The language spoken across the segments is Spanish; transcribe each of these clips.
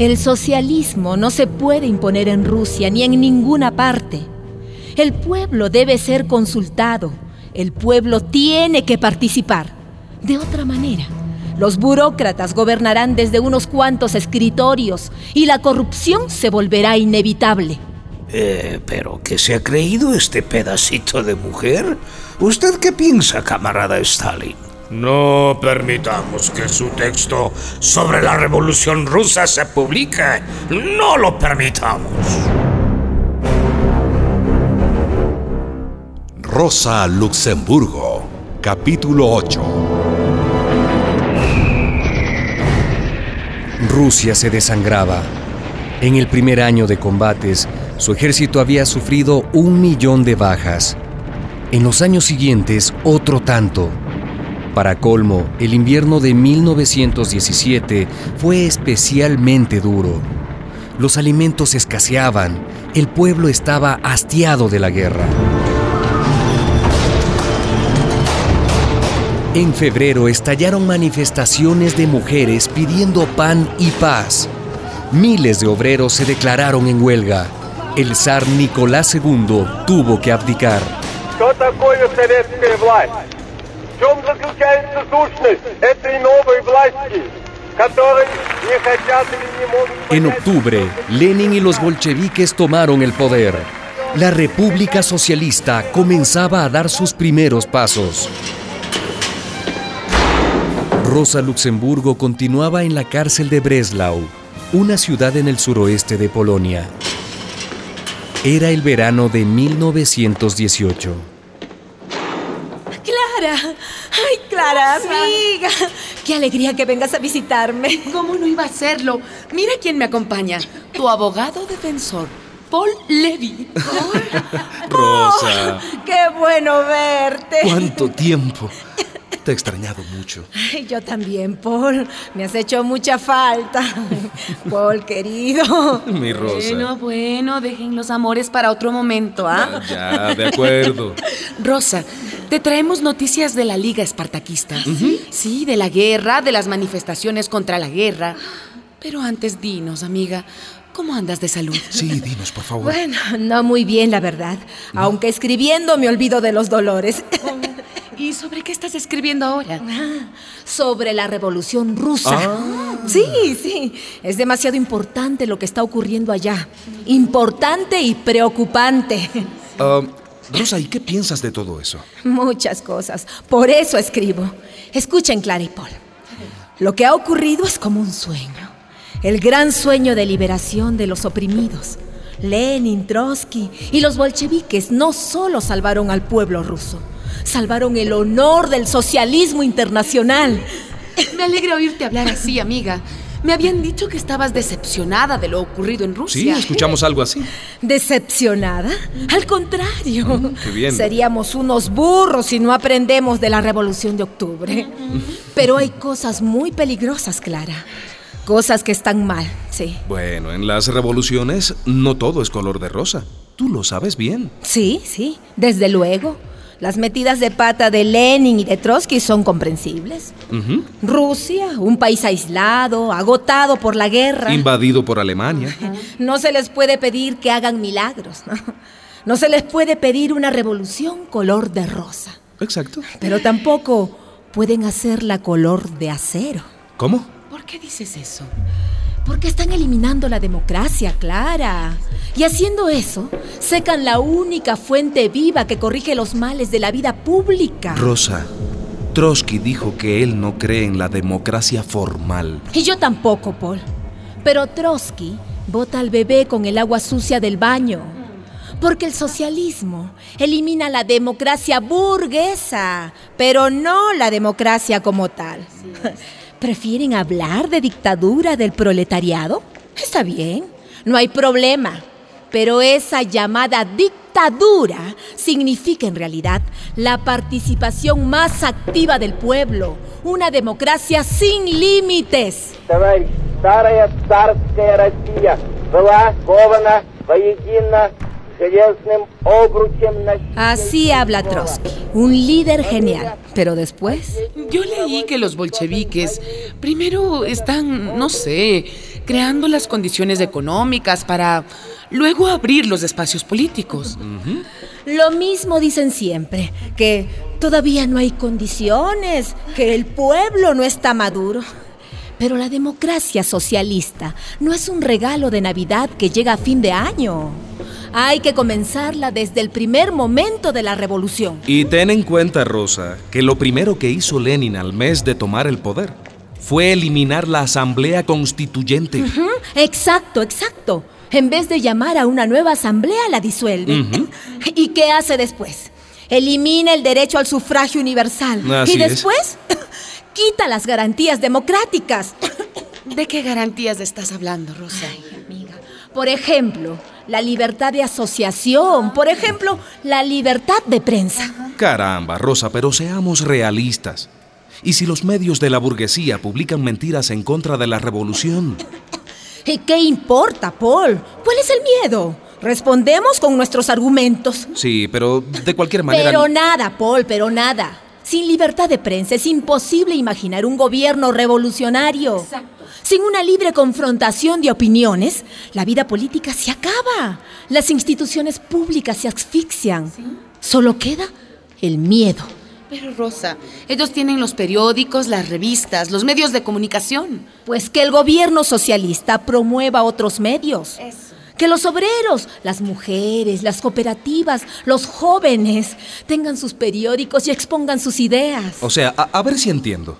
El socialismo no se puede imponer en Rusia ni en ninguna parte. El pueblo debe ser consultado. El pueblo tiene que participar. De otra manera, los burócratas gobernarán desde unos cuantos escritorios y la corrupción se volverá inevitable. Eh, ¿Pero qué se ha creído este pedacito de mujer? ¿Usted qué piensa, camarada Stalin? No permitamos que su texto sobre la revolución rusa se publique. No lo permitamos. Rosa Luxemburgo, capítulo 8. Rusia se desangraba. En el primer año de combates, su ejército había sufrido un millón de bajas. En los años siguientes, otro tanto. Para colmo, el invierno de 1917 fue especialmente duro. Los alimentos escaseaban, el pueblo estaba hastiado de la guerra. En febrero estallaron manifestaciones de mujeres pidiendo pan y paz. Miles de obreros se declararon en huelga. El zar Nicolás II tuvo que abdicar. En octubre, Lenin y los bolcheviques tomaron el poder. La República Socialista comenzaba a dar sus primeros pasos. Rosa Luxemburgo continuaba en la cárcel de Breslau, una ciudad en el suroeste de Polonia. Era el verano de 1918. Clara, ay Clara, amiga, qué alegría que vengas a visitarme. ¿Cómo no iba a hacerlo? Mira quién me acompaña, tu abogado defensor, Paul Levy. Rosa. Oh, qué bueno verte. ¿Cuánto tiempo? Te he extrañado mucho. Ay, yo también, Paul. Me has hecho mucha falta. Paul, querido. Mi Rosa. Bueno, bueno, dejen los amores para otro momento, ¿ah? Ya, de acuerdo. Rosa, te traemos noticias de la Liga Espartaquista. Sí, de la guerra, de las manifestaciones contra la guerra. Pero antes dinos, amiga, ¿cómo andas de salud? Sí, dinos, por favor. Bueno, no muy bien, la verdad. Aunque escribiendo me olvido de los dolores. ¿Y sobre qué estás escribiendo ahora? Sobre la revolución rusa. Sí, sí. Es demasiado importante lo que está ocurriendo allá. Importante y preocupante. Ah, Rosa, ¿y qué piensas de todo eso? Muchas cosas. Por eso escribo. Escuchen, Clara y Paul. Lo que ha ocurrido es como un sueño. El gran sueño de liberación de los oprimidos. Lenin, Trotsky y los bolcheviques no solo salvaron al pueblo ruso, salvaron el honor del socialismo internacional. Me alegra oírte hablar así, amiga. Me habían dicho que estabas decepcionada de lo ocurrido en Sí, Rusia. escuchamos algo así. ¿Decepcionada? Al contrario. qué bien. Seríamos unos burros si no aprendemos de la revolución de octubre. Pero hay cosas muy peligrosas, Clara. Cosas que están mal, sí. Bueno, en las revoluciones no todo es color de rosa. Tú lo sabes bien. Sí, sí, desde luego. Las metidas de pata de Lenin y de Trotsky son comprensibles. Rusia, un país aislado, agotado por la guerra. Invadido por Alemania. No se les puede pedir que hagan milagros. ¿no? No se les puede pedir una revolución color de rosa. Exacto. Pero tampoco pueden hacerla color de acero. ¿Cómo? ¿Por qué dices eso? Porque están eliminando la democracia, Clara. Y haciendo eso, secan la única fuente viva que corrige los males de la vida pública. Rosa, Trotsky dijo que él no cree en la democracia formal. Y yo tampoco, Paul. Pero Trotsky bota al bebé con el agua sucia del baño. Porque el socialismo elimina la democracia burguesa, pero no la democracia como tal. ¿Prefieren hablar de dictadura del proletariado? Está bien, no hay problema. Pero esa llamada dictadura significa en realidad la participación más activa del pueblo, una democracia sin límites. Así habla Trotsky, un líder genial. Pero después yo leí que los bolcheviques primero están, no sé, creando las condiciones económicas para luego abrir los espacios políticos. Lo mismo dicen siempre, que todavía no hay condiciones, que el pueblo no está maduro. Pero la democracia socialista no es un regalo de Navidad que llega a fin de año. Hay que comenzarla desde el primer momento de la revolución. Y ten en cuenta, Rosa, que lo primero que hizo Lenin al mes de tomar el poder fue eliminar la Asamblea Constituyente. Exacto, exacto. En vez de llamar a una nueva asamblea, la disuelve. ¿Y qué hace después? Elimina el derecho al sufragio universal. Así y después quita las garantías democráticas. ¿De qué garantías estás hablando, Rosa? amiga. Por ejemplo, la libertad de asociación. Por ejemplo, la libertad de prensa. Caramba, Rosa, pero seamos realistas. ¿Y si los medios de la burguesía publican mentiras en contra de la revolución? ¿Y qué importa, Paul? ¿Cuál es el miedo? Respondemos con nuestros argumentos. Sí, pero de cualquier manera... Pero nada, Paul, pero nada. Sin libertad de prensa es imposible imaginar un gobierno revolucionario. Exacto. Sin una libre confrontación de opiniones, la vida política se acaba. Las instituciones públicas se asfixian. Solo queda el miedo. Pero Rosa, ellos tienen los periódicos, las revistas, los medios de comunicación. Pues que el gobierno socialista promueva otros medios. Que los obreros, las mujeres, las cooperativas, los jóvenes tengan sus periódicos y expongan sus ideas. O sea, a, a ver si entiendo.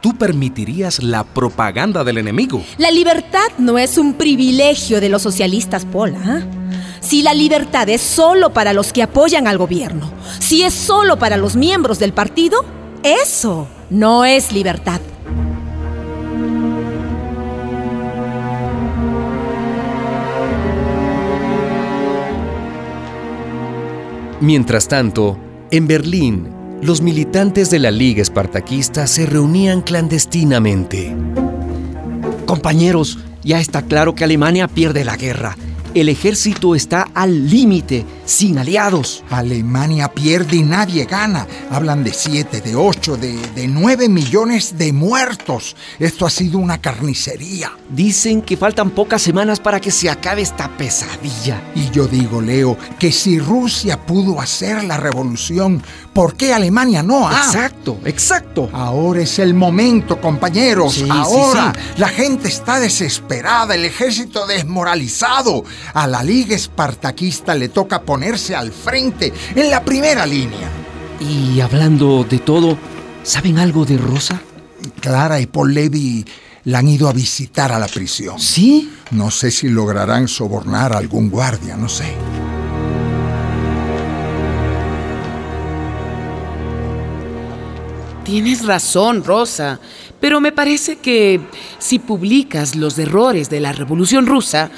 ¿Tú permitirías la propaganda del enemigo? La libertad no es un privilegio de los socialistas, Paul. ¿ah? Si la libertad es solo para los que apoyan al gobierno, si es solo para los miembros del partido, eso no es libertad. Mientras tanto, en Berlín, los militantes de la Liga Espartaquista se reunían clandestinamente. Compañeros, ya está claro que Alemania pierde la guerra. El ejército está al límite, sin aliados. Alemania pierde y nadie gana. Hablan de siete, de ocho, de, de nueve millones de muertos. Esto ha sido una carnicería. Dicen que faltan pocas semanas para que se acabe esta pesadilla. Y yo digo, Leo, que si Rusia pudo hacer la revolución, ¿por qué Alemania no? Ah, Exacto, exacto. Ahora es el momento, compañeros. Sí, Ahora sí. la gente está desesperada, el ejército desmoralizado. A la Liga Espartaquista le toca ponerse al frente, en la primera línea. Y hablando de todo, ¿saben algo de Rosa? Clara y Paul Levy la han ido a visitar a la prisión. ¿Sí? No sé si lograrán sobornar a algún guardia, no sé. Tienes razón, Rosa, pero me parece que si publicas los errores de la Revolución Rusa,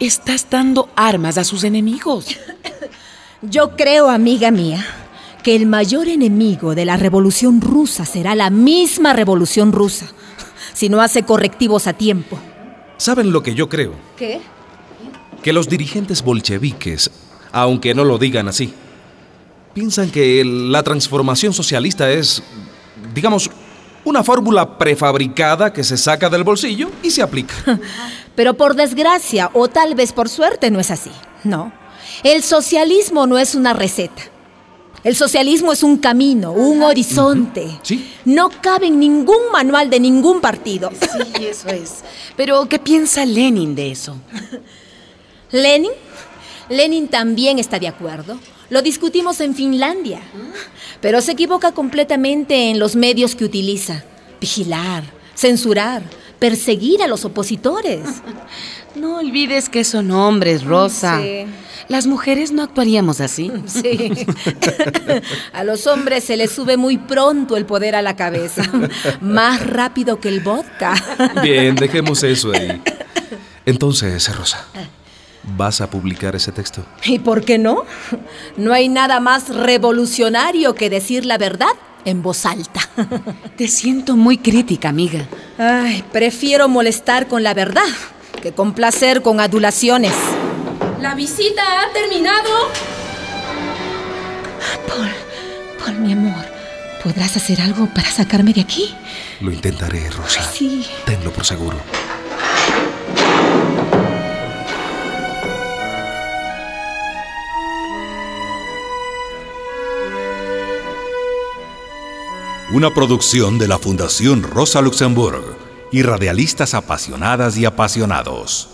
estás dando armas a sus enemigos. Yo creo, amiga mía, que el mayor enemigo de la revolución rusa será la misma revolución rusa, si no hace correctivos a tiempo. ¿Saben lo que yo creo? ¿Qué? Que los dirigentes bolcheviques, aunque no lo digan así, piensan que la transformación socialista es, digamos, una fórmula prefabricada que se saca del bolsillo y se aplica. Pero por desgracia, o tal vez por suerte, no es así. No. El socialismo no es una receta. El socialismo es un camino, un horizonte. Sí. No cabe en ningún manual de ningún partido. Sí, eso es. Pero, ¿qué piensa Lenin de eso? ¿Lenin? Lenin también está de acuerdo. Lo discutimos en Finlandia. Pero se equivoca completamente en los medios que utiliza. Vigilar, censurar, perseguir a los opositores. No olvides que son hombres, Rosa. Sí. Las mujeres no actuaríamos así. Sí. A los hombres se les sube muy pronto el poder a la cabeza. Más rápido que el vodka. Bien, dejemos eso ahí. Entonces, Rosa, ¿vas a publicar ese texto? ¿Y por qué no? No hay nada más revolucionario que decir la verdad en voz alta. Te siento muy crítica, amiga. Ay, prefiero molestar con la verdad que complacer con adulaciones. La visita ha terminado. Paul, Paul, mi amor, ¿podrás hacer algo para sacarme de aquí? Lo intentaré, Rosa. Sí. Tenlo por seguro. Una producción de la Fundación Rosa Luxemburg y radialistas apasionadas y apasionados.